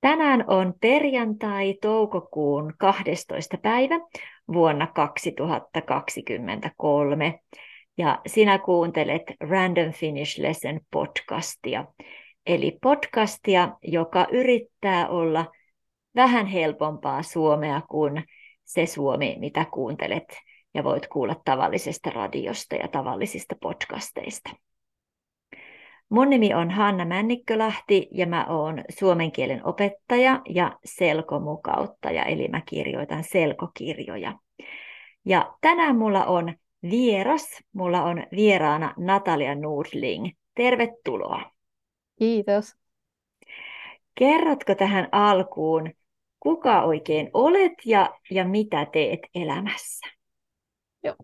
Tänään on perjantai toukokuun 12. päivä vuonna 2023 ja sinä kuuntelet Random Finish Lesson podcastia, eli podcastia, joka yrittää olla vähän helpompaa suomea kuin se suomi, mitä kuuntelet ja voit kuulla tavallisesta radiosta ja tavallisista podcasteista. Mun nimi on Hanna Männikkölahti ja mä oon suomen kielen opettaja ja selkomukauttaja, eli mä kirjoitan selkokirjoja. Ja tänään mulla on vieras, mulla on vieraana Natalia Nordling. Tervetuloa. Kiitos. Kerrotko tähän alkuun, kuka oikein olet ja, ja mitä teet elämässä? Joo.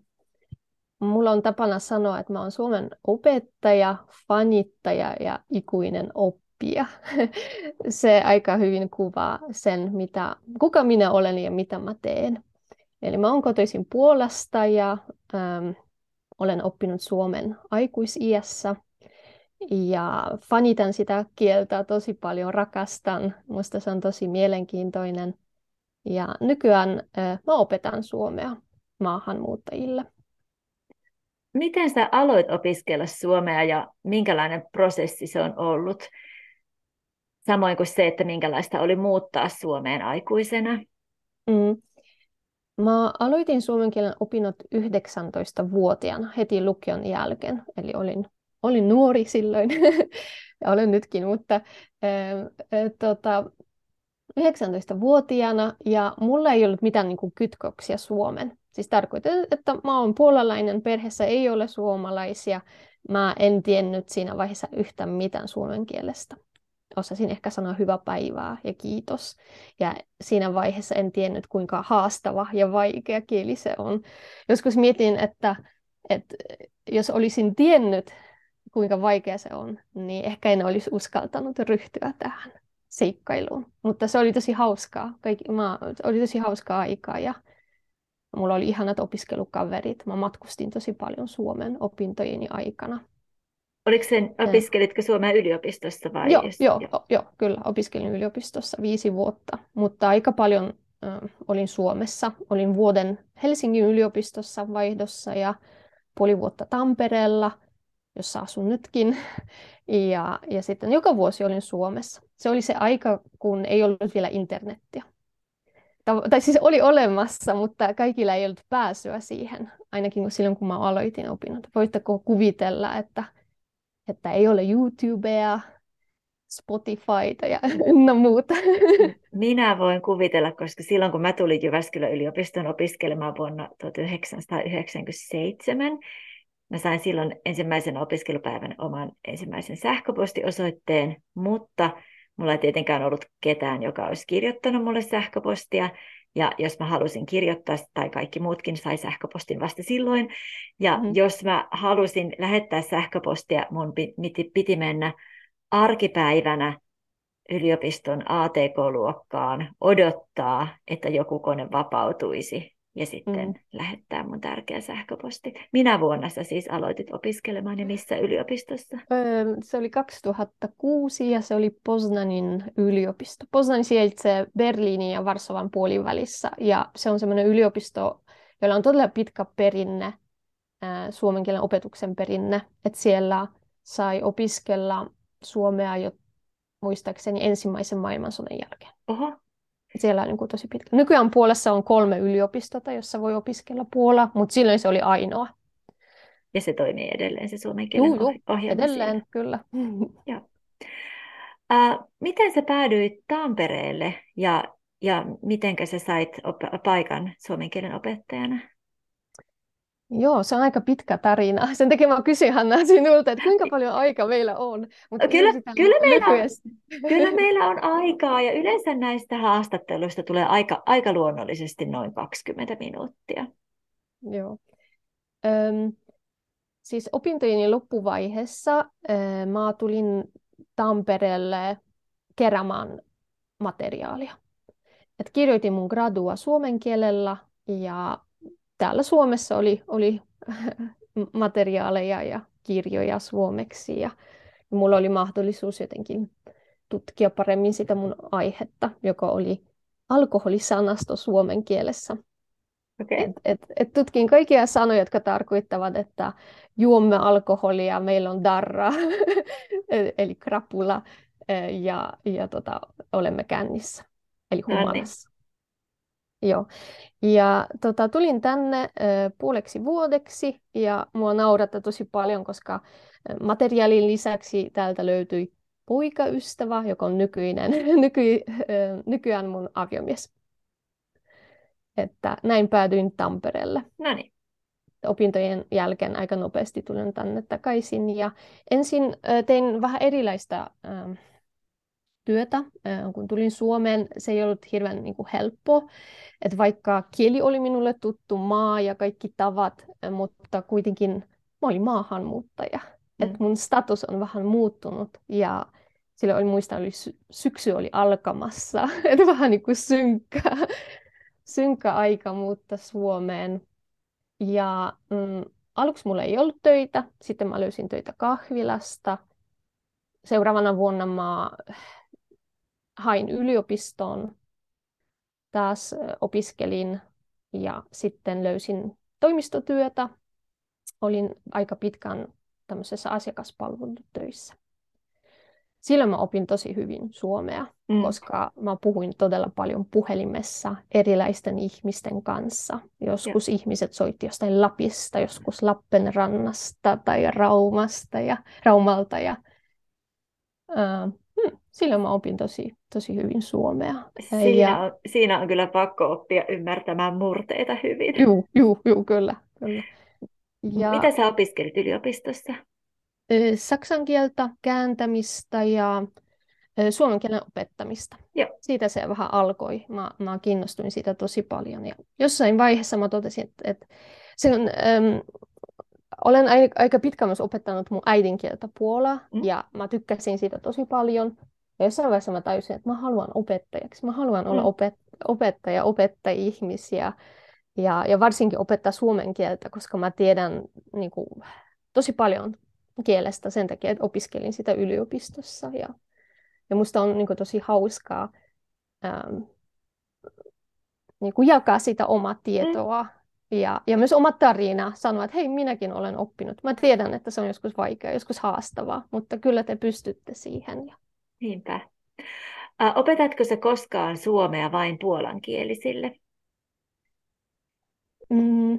Mulla on tapana sanoa, että mä oon Suomen opettaja, fanittaja ja ikuinen oppija. Se aika hyvin kuvaa sen, mitä, kuka minä olen ja mitä mä teen. Eli mä oon kotoisin Puolasta ja ähm, olen oppinut Suomen aikuisiässä. Ja fanitan sitä kieltä tosi paljon, rakastan. Musta se on tosi mielenkiintoinen. Ja nykyään äh, mä opetan suomea maahanmuuttajille. Miten sä aloit opiskella suomea ja minkälainen prosessi se on ollut? Samoin kuin se, että minkälaista oli muuttaa Suomeen aikuisena. Mm. Mä aloitin suomen kielen opinnot 19-vuotiaana heti lukion jälkeen, eli olin, olin nuori silloin ja olen nytkin, mutta äh, tota, 19-vuotiaana ja mulla ei ollut mitään niin kuin, kytköksiä Suomen. Siis tarkoitan, että mä oon puolalainen, perheessä ei ole suomalaisia. Mä en tiennyt siinä vaiheessa yhtään mitään suomen kielestä. Osasin ehkä sanoa hyvä päivää ja kiitos. Ja siinä vaiheessa en tiennyt, kuinka haastava ja vaikea kieli se on. Joskus mietin, että, että jos olisin tiennyt, kuinka vaikea se on, niin ehkä en olisi uskaltanut ryhtyä tähän seikkailuun. Mutta se oli tosi hauskaa. Kaikki, mä, oli tosi hauskaa aikaa ja Mulla oli ihanat opiskelukaverit. Mä matkustin tosi paljon Suomen opintojeni aikana. Oliko sen, opiskelitko Suomen yliopistossa vai? Joo, joo, joo. joo, kyllä. Opiskelin yliopistossa viisi vuotta, mutta aika paljon äh, olin Suomessa. Olin vuoden Helsingin yliopistossa vaihdossa ja puoli vuotta Tampereella, jossa asun nytkin. Ja, ja sitten joka vuosi olin Suomessa. Se oli se aika, kun ei ollut vielä internettiä tai siis oli olemassa, mutta kaikilla ei ollut pääsyä siihen, ainakin silloin kun mä aloitin opinnot. Voitteko kuvitella, että, että ei ole YouTubea, Spotifyta ja no muuta. Minä voin kuvitella, koska silloin kun mä tulin Jyväskylän yliopiston opiskelemaan vuonna 1997, mä sain silloin ensimmäisen opiskelupäivän oman ensimmäisen sähköpostiosoitteen, mutta Mulla ei tietenkään ollut ketään, joka olisi kirjoittanut mulle sähköpostia. Ja jos mä halusin kirjoittaa, tai kaikki muutkin sai sähköpostin vasta silloin. Ja mm-hmm. jos mä halusin lähettää sähköpostia, mun piti, piti mennä arkipäivänä yliopiston ATK-luokkaan odottaa, että joku kone vapautuisi ja sitten mm. lähettää mun tärkeä sähköposti. Minä vuonna sä siis aloitit opiskelemaan ja missä yliopistossa? Öö, se oli 2006 ja se oli Poznanin yliopisto. Poznanin sijaitsee Berliinin ja Varsovan puolivälissä ja se on semmoinen yliopisto, jolla on todella pitkä perinne, äh, suomen kielen opetuksen perinne, että siellä sai opiskella suomea jo muistaakseni ensimmäisen maailmansodan jälkeen. Oho, siellä on niin kuin tosi pitkä. Nykyään Puolassa on kolme yliopistota, jossa voi opiskella Puola, mutta silloin se oli ainoa. Ja se toimii edelleen, se suomen kielen juu, ohjelma edelleen, siellä. kyllä. Joo. Uh, miten sä päädyit Tampereelle ja, ja miten sä sait op- paikan suomen kielen opettajana? Joo, se on aika pitkä tarina. Sen takia mä kysyin Hanna sinulta, että kuinka paljon aika meillä on. Mutta kyllä, kyllä, meillä on, kyllä meillä on aikaa ja yleensä näistä haastatteluista tulee aika, aika luonnollisesti noin 20 minuuttia. Joo. Öm, siis opintojeni loppuvaiheessa ö, mä tulin Tampereelle keräämään materiaalia. Et kirjoitin mun gradua suomen kielellä ja täällä Suomessa oli, oli materiaaleja ja kirjoja suomeksi ja mulla oli mahdollisuus jotenkin tutkia paremmin sitä mun aihetta, joka oli alkoholisanasto suomen kielessä. Okay. Et, et, et tutkin kaikkia sanoja, jotka tarkoittavat, että juomme alkoholia, meillä on darra, e, eli krapula, e, ja, ja tota, olemme kännissä, eli no niin. humalassa. Joo. Ja tota, tulin tänne äh, puoleksi vuodeksi ja mua naurattaa tosi paljon, koska materiaalin lisäksi täältä löytyi poikaystävä, joka on nykyinen, nyky, äh, nykyään mun aviomies. Että näin päädyin Tampereelle. No niin. Opintojen jälkeen aika nopeasti tulin tänne takaisin ja ensin tein vähän erilaista työtä. Kun tulin Suomeen, se ei ollut hirveän niin kuin, helppoa. Et vaikka kieli oli minulle tuttu maa ja kaikki tavat, mutta kuitenkin mä olin maahanmuuttaja. Mm. Et mun status on vähän muuttunut ja sillä oli muista, oli sy- syksy oli alkamassa. Et vähän niin kuin synkkä, synkkä aika muuttaa Suomeen. Ja mm, aluksi mulla ei ollut töitä, sitten mä löysin töitä kahvilasta. Seuraavana vuonna mä hain yliopistoon, taas opiskelin ja sitten löysin toimistotyötä. Olin aika pitkään tämmöisessä asiakaspalvelutöissä. Silloin mä opin tosi hyvin suomea, mm. koska mä puhuin todella paljon puhelimessa erilaisten ihmisten kanssa. Joskus ja. ihmiset soitti jostain Lapista, joskus Lappenrannasta tai Raumasta ja Raumalta. Ja, äh, hmm, silloin mä opin tosi, tosi hyvin suomea. Siinä, ja... on, siinä on kyllä pakko oppia ymmärtämään murteita hyvin. Joo, joo, joo kyllä. kyllä. Ja... Mitä sä opiskelit yliopistossa? Saksan kieltä, kääntämistä ja suomen kielen opettamista. Joo. Siitä se vähän alkoi. Mä, mä kiinnostuin siitä tosi paljon. Ja jossain vaiheessa mä totesin, että, että se on, äm, olen aika pitkään myös opettanut mun äidinkieltä Puolaa, mm. ja mä tykkäsin siitä tosi paljon. Ja jossain vaiheessa mä tajusin, että mä haluan opettajaksi. Mä haluan mm. olla opet, opettaja, opettaa ihmisiä, ja, ja varsinkin opettaa suomen kieltä, koska mä tiedän niin kuin, tosi paljon kielestä sen takia, että opiskelin sitä yliopistossa. Ja, ja musta on niin kuin, tosi hauskaa ähm, niin kuin jakaa sitä omaa tietoa mm ja, ja myös oma tarina sanoa, että hei, minäkin olen oppinut. Mä tiedän, että se on joskus vaikeaa, joskus haastavaa, mutta kyllä te pystytte siihen. Niinpä. Opetatko se koskaan suomea vain puolankielisille? Mm,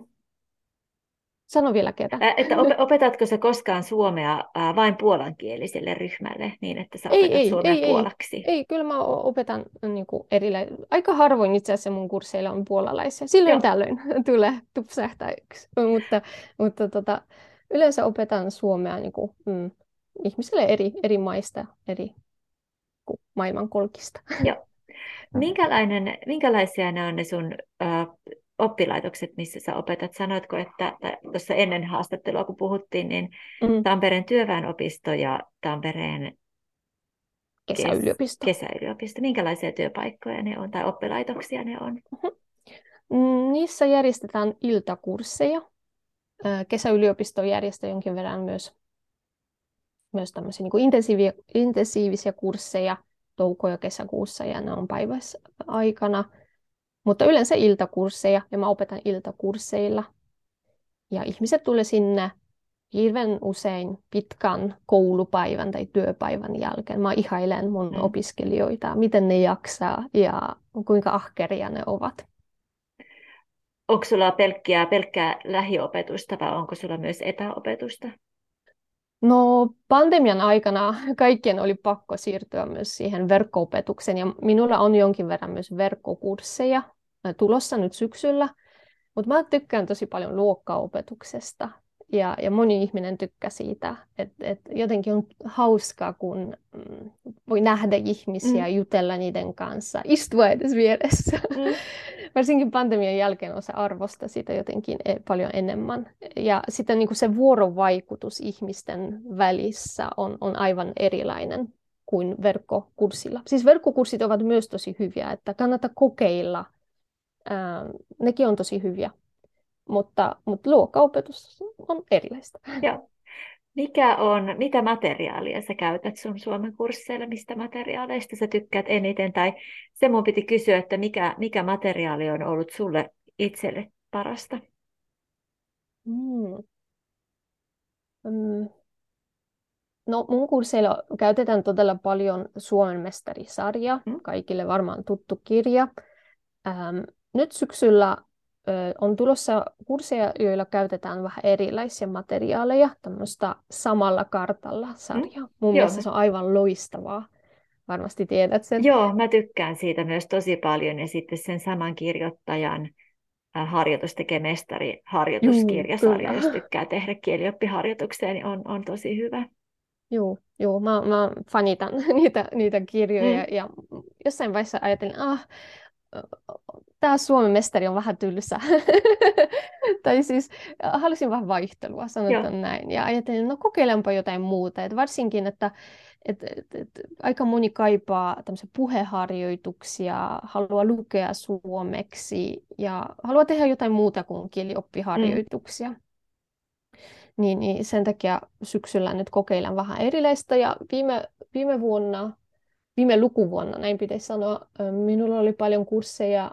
Sano vielä kerran. Että opetatko sä koskaan suomea vain puolankieliselle ryhmälle niin, että sä opetat ei, suomea ei, puolaksi? Ei, ei, kyllä mä opetan niin kuin erillä... Aika harvoin itse asiassa mun kursseilla on puolalaisia. Silloin Joo. tällöin tulee tupsahtaa yksi. mutta, mutta tota, yleensä opetan suomea niin kuin, mm, ihmisille eri, eri maista, eri maailmankolkista. Joo. Minkälainen, minkälaisia ne on ne sun äh, oppilaitokset, missä sä opetat? Sanoitko, että tuossa ennen haastattelua, kun puhuttiin, niin mm. Tampereen työväenopisto ja Tampereen kesäyliopisto. kesäyliopisto. Minkälaisia työpaikkoja ne on tai oppilaitoksia ne on? Mm-hmm. Niissä järjestetään iltakursseja. Kesäyliopisto järjestää jonkin verran myös, myös tämmöisiä niin intensiivisiä, intensiivisiä kursseja touko- ja kesäkuussa, ja ne on päiväisaikana. aikana mutta yleensä iltakursseja, ja mä opetan iltakursseilla. Ja ihmiset tulee sinne hirveän usein pitkän koulupäivän tai työpäivän jälkeen. Mä ihailen mun mm. opiskelijoita, miten ne jaksaa ja kuinka ahkeria ne ovat. Onko sulla pelkkää, pelkkää lähiopetusta vai onko sulla myös etäopetusta? No pandemian aikana kaikkien oli pakko siirtyä myös siihen verkkoopetukseen ja minulla on jonkin verran myös verkkokursseja, tulossa nyt syksyllä. Mutta mä tykkään tosi paljon luokkaopetuksesta ja, ja moni ihminen tykkää siitä, että et jotenkin on hauskaa, kun mm, voi nähdä ihmisiä, mm. jutella niiden kanssa, istua edes vieressä. Mm. Varsinkin pandemian jälkeen on se arvosta sitä jotenkin e, paljon enemmän. Ja sitten niin se vuorovaikutus ihmisten välissä on, on aivan erilainen kuin verkkokurssilla. Siis verkkokurssit ovat myös tosi hyviä, että kannattaa kokeilla – ää, nekin on tosi hyviä, mutta, mutta luokkaopetus on erilaista. Joo. Mikä on, mitä materiaalia sä käytät sun Suomen kursseilla, mistä materiaaleista sä tykkäät eniten? Tai se mun piti kysyä, että mikä, mikä materiaali on ollut sulle itselle parasta? Mm. Mm. No mun kursseilla käytetään todella paljon Suomen mestarisarja, mm. kaikille varmaan tuttu kirja. Ähm, nyt syksyllä on tulossa kursseja, joilla käytetään vähän erilaisia materiaaleja, tämmöistä samalla kartalla sarjaa. Mm. Mun Joo. mielestä se on aivan loistavaa. Varmasti tiedät sen. Joo, mä tykkään siitä myös tosi paljon ja sitten sen saman kirjoittajan harjoitus tekee mestari harjoituskirjasarja, jos tykkää tehdä kielioppiharjoituksia, niin on, on tosi hyvä. Joo, joo mä, mä fanitan niitä, niitä kirjoja mm. ja jossain vaiheessa ajattelin, ah, tämä Suomen mestari on vähän tylsä. tai siis halusin vähän vaihtelua, sanotaan näin. Ja ajattelin, no kokeilenpa jotain muuta. Et varsinkin, että et, et, et, aika moni kaipaa puheharjoituksia, haluaa lukea suomeksi ja haluaa tehdä jotain muuta kuin kielioppiharjoituksia. Mm. Niin, niin sen takia syksyllä nyt kokeilen vähän erilaista. Ja viime, viime vuonna viime lukuvuonna, näin pitäisi sanoa, minulla oli paljon kursseja,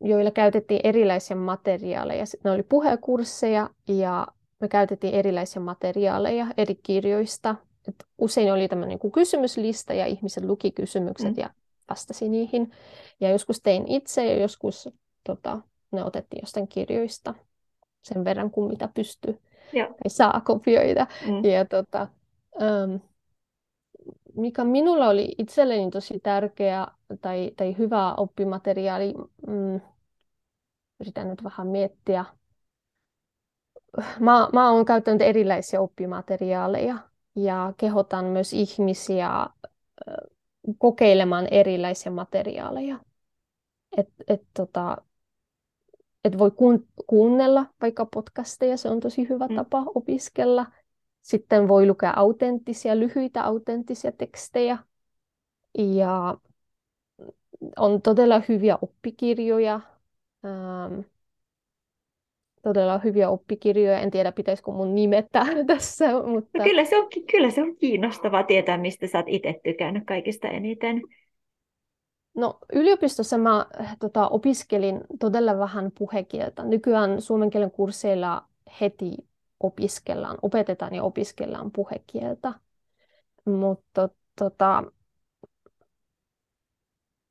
joilla käytettiin erilaisia materiaaleja. Ne oli puhekursseja ja me käytettiin erilaisia materiaaleja eri kirjoista. Et usein oli tämmöinen niin kysymyslista ja ihmiset luki kysymykset mm. ja vastasi niihin. Ja joskus tein itse ja joskus tota, ne otettiin jostain kirjoista sen verran kuin mitä pystyy ja saa kopioida. Mm. Ja tota, um, mikä minulla oli itselleni tosi tärkeä tai, tai hyvä oppimateriaali, mm, yritän nyt vähän miettiä. Mä, mä olen käyttänyt erilaisia oppimateriaaleja ja kehotan myös ihmisiä kokeilemaan erilaisia materiaaleja. Et, et, tota, et voi kuunnella vaikka podcasteja, se on tosi hyvä mm. tapa opiskella. Sitten voi lukea autenttisia, lyhyitä autenttisia tekstejä. Ja on todella hyviä oppikirjoja. Ähm, todella hyviä oppikirjoja. En tiedä, pitäisikö mun nimetä tässä. Mutta... No kyllä, se on, kyllä se on kiinnostavaa tietää, mistä sä oot itse tykännyt kaikista eniten. No yliopistossa mä tota, opiskelin todella vähän puhekieltä. Nykyään suomen kielen kursseilla heti opiskellaan, opetetaan ja opiskellaan puhekieltä. Mutta tota,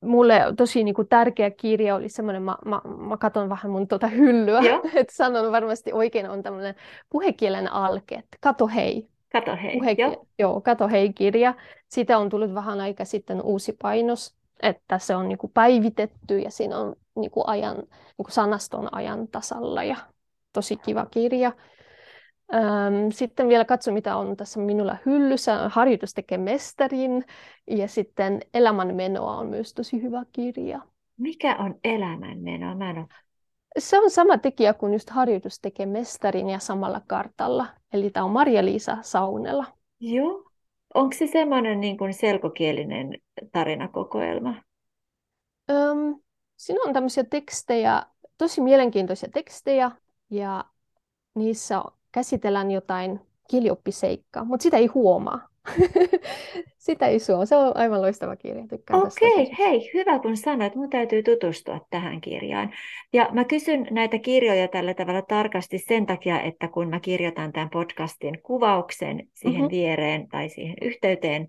mulle tosi niin kuin, tärkeä kirja oli semmoinen, mä, mä, mä katson vähän mun tuota hyllyä, että sanon varmasti oikein, on tämmöinen puhekielen alke, kato hei. Kato hei, Puheki- joo. joo. Kato hei kirja. Siitä on tullut vähän aika sitten uusi painos, että se on niin kuin, päivitetty ja siinä on niin kuin, ajan, niin kuin sanaston ajan tasalla ja tosi kiva kirja. Sitten vielä katso, mitä on tässä minulla hyllyssä. Harjoitus tekee mestarin ja sitten Elämänmenoa on myös tosi hyvä kirja. Mikä on elämänmenoa? Mä en ole... Se on sama tekijä kuin just harjoitus tekee mestarin ja samalla kartalla. Eli tämä on Maria-Liisa Saunella. Joo. Onko se semmoinen niin kuin selkokielinen tarinakokoelma? Öm, siinä on tämmöisiä tekstejä, tosi mielenkiintoisia tekstejä ja niissä käsitellään jotain kielioppiseikkaa, mutta sitä ei huomaa. sitä ei suo. Se on aivan loistava kirja. Okei, okay, hei, hyvä kun sanoit. Mun täytyy tutustua tähän kirjaan. Ja mä kysyn näitä kirjoja tällä tavalla tarkasti sen takia, että kun mä kirjoitan tämän podcastin kuvauksen siihen mm-hmm. viereen tai siihen yhteyteen,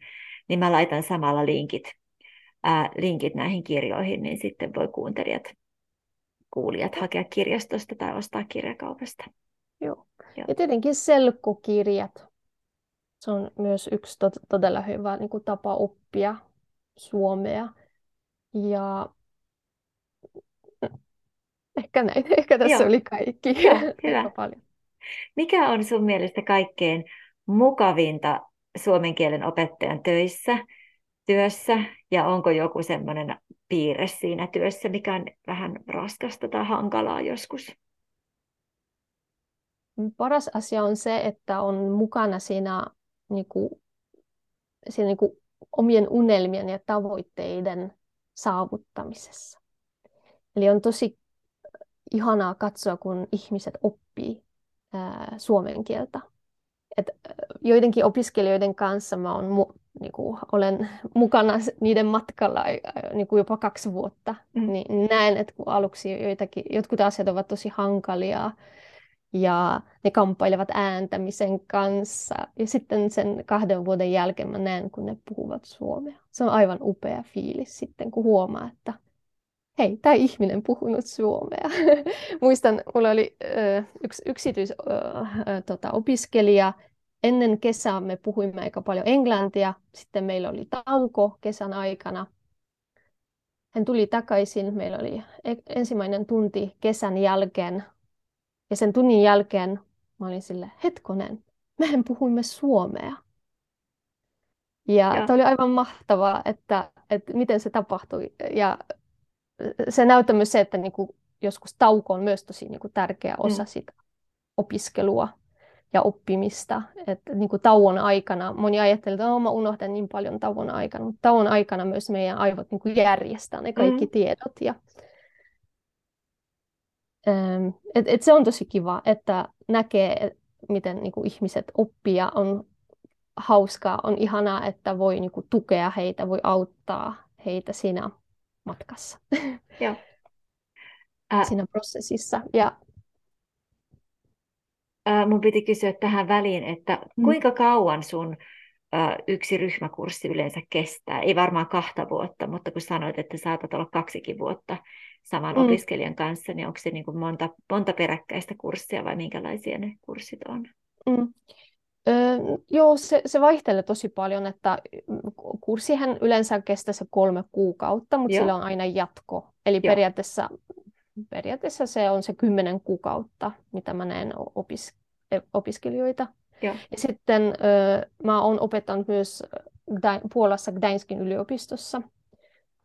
niin mä laitan samalla linkit, ää, linkit näihin kirjoihin, niin sitten voi kuuntelijat, kuulijat hakea kirjastosta tai ostaa kirjakaupasta. Joo. Ja tietenkin selkkokirjat. Se on myös yksi to- todella hyvä niin kuin tapa oppia suomea. Ja ehkä näin. Ehkä tässä Joo. oli kaikki. Joo, hyvä. paljon. Mikä on sun mielestä kaikkein mukavinta suomen kielen opettajan töissä, työssä, ja onko joku semmoinen piirre siinä työssä, mikä on vähän raskasta tai hankalaa joskus? Paras asia on se, että on mukana siinä, niin kuin, siinä niin kuin omien unelmien ja tavoitteiden saavuttamisessa. Eli on tosi ihanaa katsoa, kun ihmiset oppii ää, suomen kieltä. Et joidenkin opiskelijoiden kanssa mä on mu, niin kuin, olen mukana niiden matkalla niin kuin jopa kaksi vuotta, mm. niin näen, että kun aluksi joitakin, jotkut asiat ovat tosi hankalia ja ne kamppailevat ääntämisen kanssa. Ja sitten sen kahden vuoden jälkeen mä näen, kun ne puhuvat suomea. Se on aivan upea fiilis sitten, kun huomaa, että hei, tämä ihminen puhunut suomea. Muistan, mulla oli ö, yksi yksityisopiskelija, tota, opiskelija. ennen kesää me puhuimme aika paljon englantia, sitten meillä oli tauko kesän aikana. Hän tuli takaisin, meillä oli e-, ensimmäinen tunti kesän jälkeen, ja sen tunnin jälkeen mä olin sille, hetkonen, mehän puhuimme suomea. Ja, ja. tämä oli aivan mahtavaa, että, että miten se tapahtui. Ja se näyttää myös se, että niin kuin joskus tauko on myös tosi niin kuin tärkeä osa mm. sitä opiskelua ja oppimista. Että niin kuin tauon aikana, moni ajattelee, että oh, mä unohdan niin paljon tauon aikana, mutta tauon aikana myös meidän aivot niin kuin järjestää ne kaikki mm. tiedot. Ja, et, et se on tosi kiva, että näkee, miten niin kuin ihmiset oppia on hauskaa, on ihanaa, että voi niin kuin, tukea heitä, voi auttaa heitä siinä matkassa Joo. siinä prosessissa. Ja... Ää, mun piti kysyä tähän väliin, että mm. kuinka kauan sun ää, yksi ryhmäkurssi yleensä kestää? Ei varmaan kahta vuotta, mutta kun sanoit, että saatat olla kaksikin vuotta saman mm. opiskelijan kanssa, niin onko se niin kuin monta, monta peräkkäistä kurssia vai minkälaisia ne kurssit on? Mm. Öö, joo, se, se vaihtelee tosi paljon, että kurssihan yleensä kestää se kolme kuukautta, mutta joo. sillä on aina jatko. Eli periaatteessa, periaatteessa se on se kymmenen kuukautta, mitä mä näen opis, e, opiskelijoita. Joo. Ja sitten öö, mä oon opettanut myös Puolassa Gdańskin yliopistossa,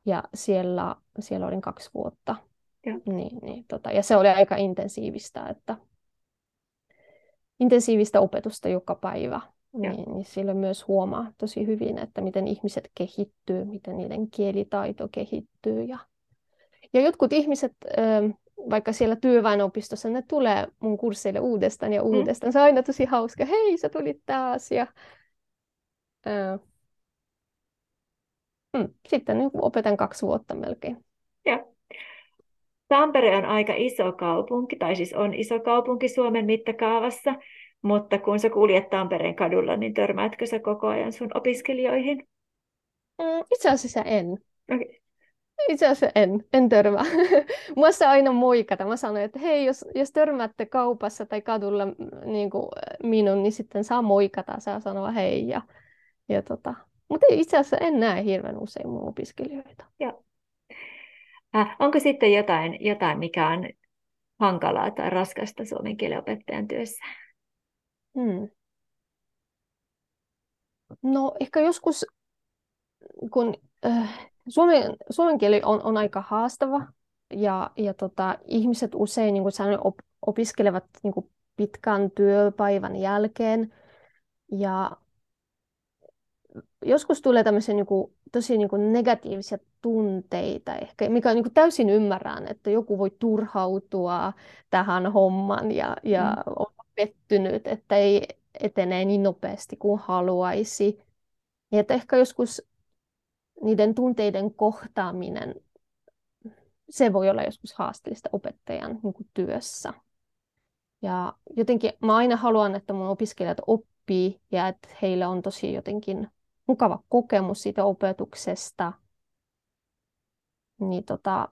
ja siellä, siellä olin kaksi vuotta. Niin, niin, tota, ja se oli aika intensiivistä, että intensiivistä opetusta joka päivä, niin, niin sillä myös huomaa tosi hyvin, että miten ihmiset kehittyy, miten niiden kielitaito kehittyy. Ja, ja jotkut ihmiset, ähm, vaikka siellä työväenopistossa, ne tulee mun kursseille uudestaan ja mm. uudestaan. Mm. Se on aina tosi hauska. Hei, sä tulit taas. Ja, äh, mm, sitten niin opetan kaksi vuotta melkein. Ja. Tampere on aika iso kaupunki, tai siis on iso kaupunki Suomen mittakaavassa, mutta kun sä kuljet Tampereen kadulla, niin törmäätkö sä koko ajan sun opiskelijoihin? Mm, itse asiassa en. Okay. Itse asiassa en, en törmää. Mua saa aina moikata. Mä sanoin, että hei, jos, jos törmäätte kaupassa tai kadulla niin kuin minun, niin sitten saa moikata, saa sanoa hei. Ja, ja tota. Mutta itse asiassa en näe hirveän usein mun opiskelijoita. Joo. Äh, onko sitten jotain, jotain, mikä on hankalaa tai raskasta suomen kielen opettajan työssä? Hmm. No ehkä joskus, kun äh, suomen, suomen kieli on, on aika haastava ja, ja tota, ihmiset usein, niin kuin sanoin, op, opiskelevat niin kuin pitkän työpäivän jälkeen ja joskus tulee tämmöisiä niin kuin, tosi niin kuin negatiivisia tunteita ehkä, mikä niin kuin täysin ymmärrän, että joku voi turhautua tähän homman ja, ja mm. olla pettynyt, että ei etene niin nopeasti kuin haluaisi. Ja että ehkä joskus niiden tunteiden kohtaaminen, se voi olla joskus haasteellista opettajan niin kuin työssä. Ja jotenkin mä aina haluan, että mun opiskelijat oppii ja että heillä on tosi jotenkin mukava kokemus siitä opetuksesta, niin tota,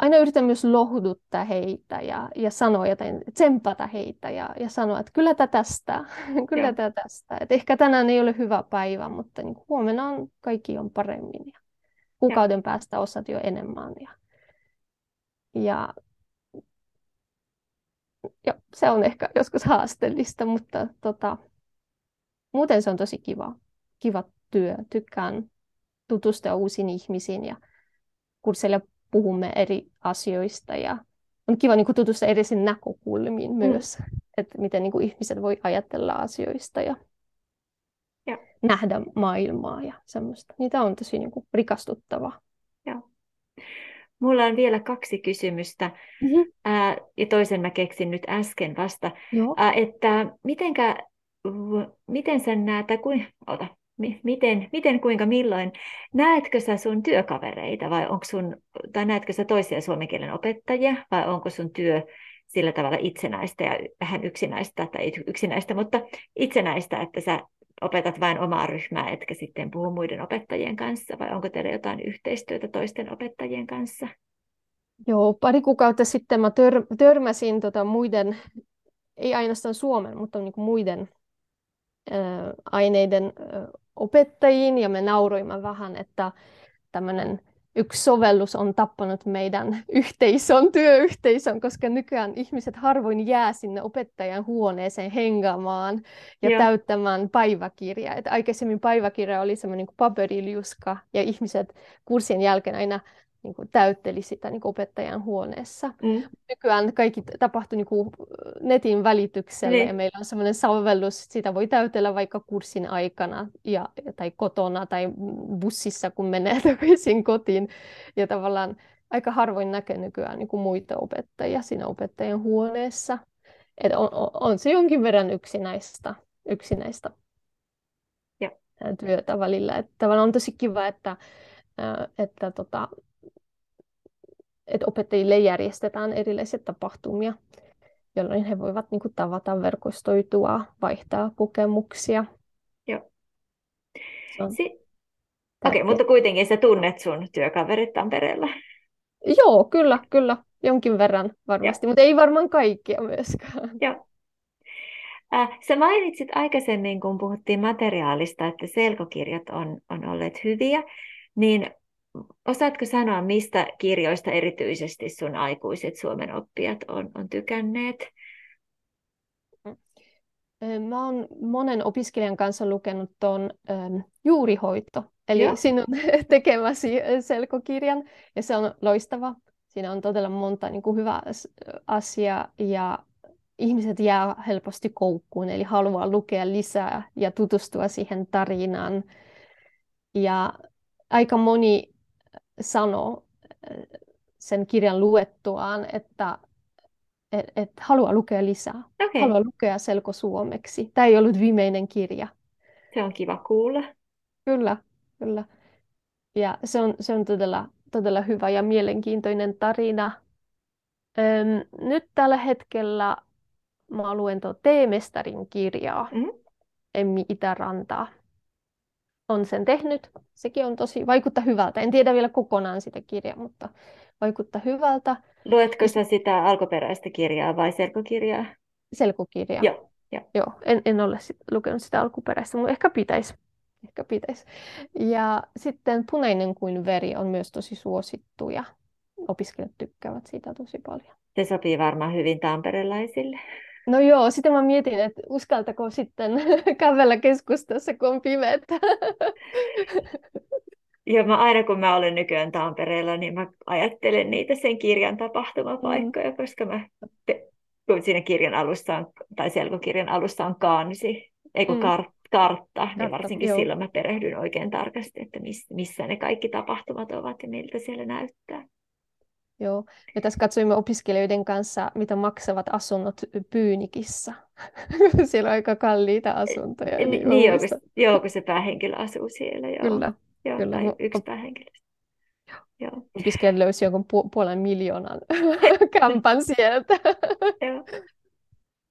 aina yritän myös lohduttaa heitä ja, ja sanoa jotain, tsempata heitä ja, ja sanoa, että kyllä tästä, kyllä tästä. Että ehkä tänään ei ole hyvä päivä, mutta niin huomenna on, kaikki on paremmin ja kuukauden ja. päästä osat jo enemmän. Ja, ja jo, se on ehkä joskus haasteellista, mutta tota, muuten se on tosi kiva kiva työ. Tykkään tutustua uusiin ihmisiin ja kursseilla puhumme eri asioista ja on kiva niin kuin, tutustua eri näkökulmiin mm. myös, mm. että miten niin kuin, ihmiset voi ajatella asioista ja, ja. nähdä maailmaa ja semmoista. Niitä on tosi niin kuin, rikastuttavaa. Ja. Mulla on vielä kaksi kysymystä, mm-hmm. ää, ja toisen mä keksin nyt äsken vasta, Joo. Ää, että mitenkä, miten sä näet, tai kuin, ota, miten, miten, kuinka, milloin, näetkö sä sun työkavereita vai onko sun, tai näetkö sä toisia suomen kielen opettajia vai onko sun työ sillä tavalla itsenäistä ja vähän yksinäistä, tai yksinäistä, mutta itsenäistä, että sä opetat vain omaa ryhmää, etkä sitten puhu muiden opettajien kanssa, vai onko teillä jotain yhteistyötä toisten opettajien kanssa? Joo, pari kuukautta sitten mä tör- törmäsin tota muiden, ei ainoastaan Suomen, mutta niin kuin muiden ö, aineiden ö, opettajiin, ja me nauroimme vähän, että tämmöinen yksi sovellus on tappanut meidän yhteisön, työyhteisön, koska nykyään ihmiset harvoin jää sinne opettajan huoneeseen hengaamaan ja Joo. täyttämään päiväkirjaa. Et aikaisemmin päiväkirja oli semmoinen paperiliuska ja ihmiset kurssien jälkeen aina niin kuin täytteli sitä niin kuin opettajan huoneessa. Mm. Nykyään kaikki tapahtuu niin kuin netin välityksellä niin. ja meillä on sellainen sovellus, että sitä voi täytellä vaikka kurssin aikana ja, tai kotona tai bussissa, kun menee takaisin kotiin. Ja tavallaan aika harvoin näkee nykyään niin kuin muita opettajia siinä opettajan huoneessa. Et on, on se jonkin verran yksinäistä, yksinäistä ja. työtä välillä. Että tavallaan on tosi kiva, että, että tota, että opettajille järjestetään erilaisia tapahtumia, jolloin he voivat niin kuin, tavata, verkostoitua, vaihtaa kokemuksia. Joo. Si- Okei, okay, mutta kuitenkin sä tunnet sun työkaverit Tampereella. Joo, kyllä, kyllä. Jonkin verran varmasti, mutta ei varmaan kaikkia myöskään. Joo. Äh, sä mainitsit aikaisemmin, kun puhuttiin materiaalista, että selkokirjat on, on olleet hyviä, niin Osaatko sanoa, mistä kirjoista erityisesti sun aikuiset Suomen oppijat on, on tykänneet? Mä oon monen opiskelijan kanssa lukenut tuon ähm, Juurihoito, eli Joo. sinun tekemäsi selkokirjan, ja se on loistava. Siinä on todella monta niin kuin hyvää asiaa, ja ihmiset jää helposti koukkuun, eli haluaa lukea lisää ja tutustua siihen tarinaan. Ja aika moni sanoo äh, sen kirjan luettuaan, että et, et haluaa lukea lisää. Okay. Haluaa lukea selko suomeksi. Tämä ei ollut viimeinen kirja. Se on kiva kuulla. Kyllä, kyllä. Ja se on, se on todella, todella hyvä ja mielenkiintoinen tarina. Öm, nyt tällä hetkellä mä luen tuon Teemestarin kirjaa, mm-hmm. Emmi Itärantaa on sen tehnyt. Sekin on tosi, vaikuttaa hyvältä. En tiedä vielä kokonaan sitä kirjaa, mutta vaikuttaa hyvältä. Luetko sä sitä alkuperäistä kirjaa vai selkokirjaa? Selkokirjaa. Joo. Joo. Joo. En, en ole sit, lukenut sitä alkuperäistä, mutta ehkä pitäisi. Ehkä pitäisi. Ja sitten Punainen kuin veri on myös tosi suosittu ja opiskelijat tykkäävät siitä tosi paljon. Se sopii varmaan hyvin tamperelaisille. No joo, sitten mä mietin, että uskaltako sitten kävellä keskustassa, kun on pimeätä. Joo, mä aina kun mä olen nykyään Tampereella, niin mä ajattelen niitä sen kirjan tapahtumapaikkoja, mm. koska mä, kun siinä kirjan alussa on, tai selkokirjan alussa on kaansi, ei kun mm. kar, kartta, niin varsinkin joo. silloin mä perehdyn oikein tarkasti, että missä ne kaikki tapahtumat ovat ja miltä siellä näyttää. Joo, ja tässä katsoimme opiskelijoiden kanssa, mitä maksavat asunnot Pyynikissä. siellä on aika kalliita asuntoja. Niin, niin, niin joo, kun, joo, kun se päähenkilö asuu siellä. Joo. Kyllä. Joo, kyllä. Tai yksi päähenkilö. Joo. Opiskelijat löysi jonkun pu- puolen miljoonan kampan sieltä. joo.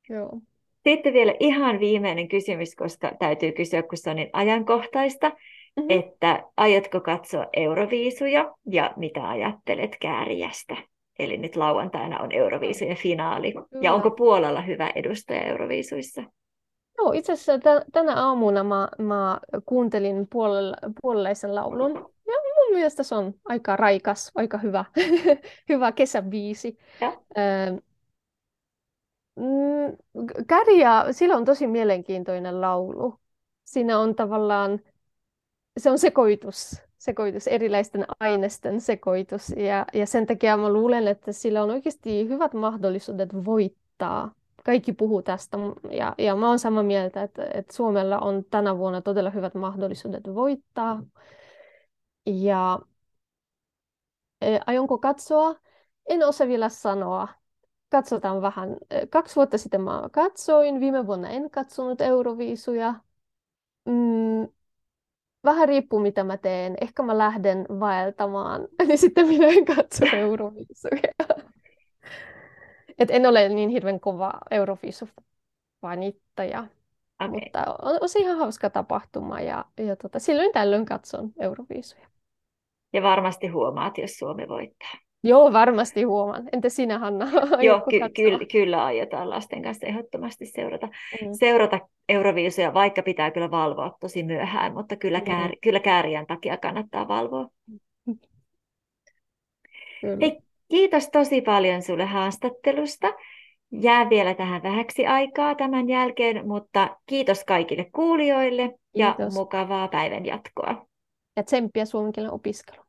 joo. Sitten vielä ihan viimeinen kysymys, koska täytyy kysyä, kun se on niin ajankohtaista. Mm-hmm. Että aiotko katsoa Euroviisuja ja mitä ajattelet Kääriästä? Eli nyt lauantaina on Euroviisujen finaali. Kyllä. Ja onko Puolalla hyvä edustaja Euroviisuissa? Joo, itse asiassa t- tänä aamuna mä, mä kuuntelin puolella, puolalaisen laulun. Ja mun mielestä se on aika raikas, aika hyvä, hyvä kesäbiisi. Ja. mm, Kärjä, sillä on tosi mielenkiintoinen laulu. Siinä on tavallaan se on sekoitus, sekoitus, erilaisten aineisten sekoitus. Ja, ja sen takia mä luulen, että sillä on oikeasti hyvät mahdollisuudet voittaa. Kaikki puhuu tästä ja, ja mä oon samaa mieltä, että, että Suomella on tänä vuonna todella hyvät mahdollisuudet voittaa. Ja Aionko katsoa? En osaa vielä sanoa. Katsotaan vähän. Kaksi vuotta sitten mä katsoin, viime vuonna en katsonut Euroviisuja. Mm, vähän riippuu mitä mä teen. Ehkä mä lähden vaeltamaan, niin sitten minä en katso Euroviisuja. Et en ole niin hirveän kova Euroviisu-fanittaja. Okay. Mutta on, on se ihan hauska tapahtuma ja, ja tota, silloin tällöin katson Euroviisuja. Ja varmasti huomaat, jos Suomi voittaa. Joo, varmasti huomaan. Entä sinä, Hanna? Joo, ky- ky- kyllä aiotaan lasten kanssa ehdottomasti seurata, mm. seurata Euroviisuja, vaikka pitää kyllä valvoa tosi myöhään, mutta kyllä, mm. käär, kyllä käärien takia kannattaa valvoa. Kyllä. Hei, kiitos tosi paljon sulle haastattelusta. Jää vielä tähän vähäksi aikaa tämän jälkeen, mutta kiitos kaikille kuulijoille kiitos. ja mukavaa päivän jatkoa. Ja tsemppiä suomen opiskelua.